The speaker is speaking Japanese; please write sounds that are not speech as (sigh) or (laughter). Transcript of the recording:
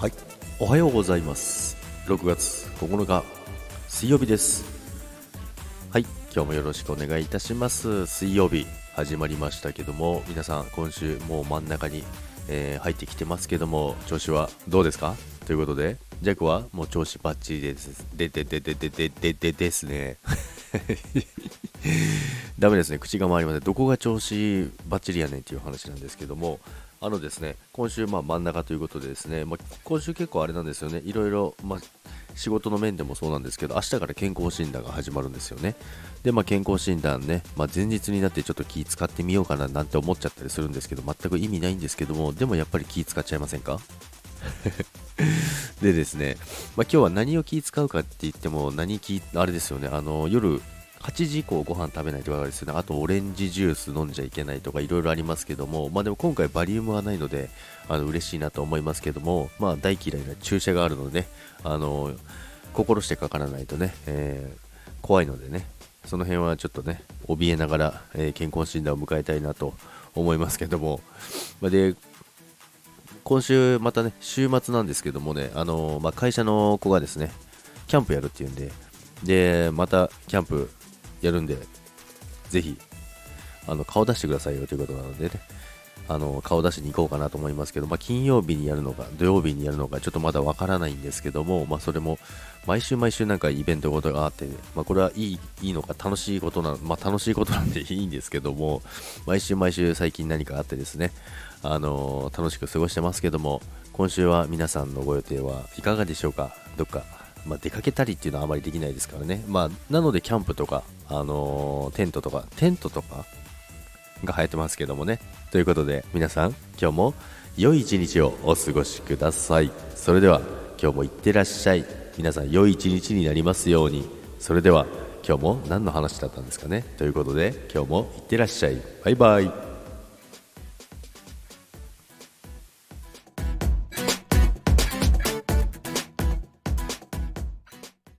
はい。おはようございます。6月9日水曜日です。はい。今日もよろしくお願いいたします。水曜日始まりましたけども皆さん今週もう真ん中に、えー入ってきてますけども調子はどうですか？ということでジャックはもう調子バッチリです。ででででででででですね。(laughs) ダメですね。口が回りません。どこが調子バッチリやねんっていう話なんですけどもあのですね今週まあ真ん中ということでですね、まあ、今週結構あれなんですよね。いろいろ、まあ、仕事の面でもそうなんですけど明日から健康診断が始まるんですよね。でまあ健康診断ね、まあ、前日になってちょっと気使ってみようかななんて思っちゃったりするんですけど全く意味ないんですけどもでもやっぱり気使っちゃいませんか？(laughs) でですね、まあ、今日は何を気使うかって言っても何気あれですよねあの夜8時以降ご飯食べないとかですねあとオレンジジュース飲んじゃいけないとかいろいろありますけども。まあでも今回バリウムがないのであの嬉しいなと思いますけども。まあ大嫌いな注射があるので、ね、あの心してかからないとね、えー怖いのでね。その辺はちょっとね怯えながら、えー健康診断を迎えたいなと思いますけども、まで今週またね週末なんですけどもね。あのまあ、会社の子がですねキャンプやるっていうんで。でまたキャンプやるんでぜひあの顔出してくださいよということなのでね。あの顔出しに行こうかなと思いますけど、まあ、金曜日にやるのか土曜日にやるのかちょっとまだわからないんですけども、まあ、それも毎週毎週なんかイベントごとがあって、まあ、これはいいいいのか楽しいことな、まあ、楽しいことなんで (laughs) いいんですけども毎週毎週最近何かあってですねあの楽しく過ごしてますけども今週は皆さんのご予定はいかがでしょうか？どっかまあ、出かけたりっていうのはあまりできないですからね。まあ、なのでキャンプとか、あのーテントとか、テントとかが流行ってますけどもね。ということで、皆さん、今日も良い一日をお過ごしください。それでは、今日もいってらっしゃい。皆さん、良い一日になりますように。それでは、今日も何の話だったんですかね。ということで、今日もいってらっしゃい。バイバイ。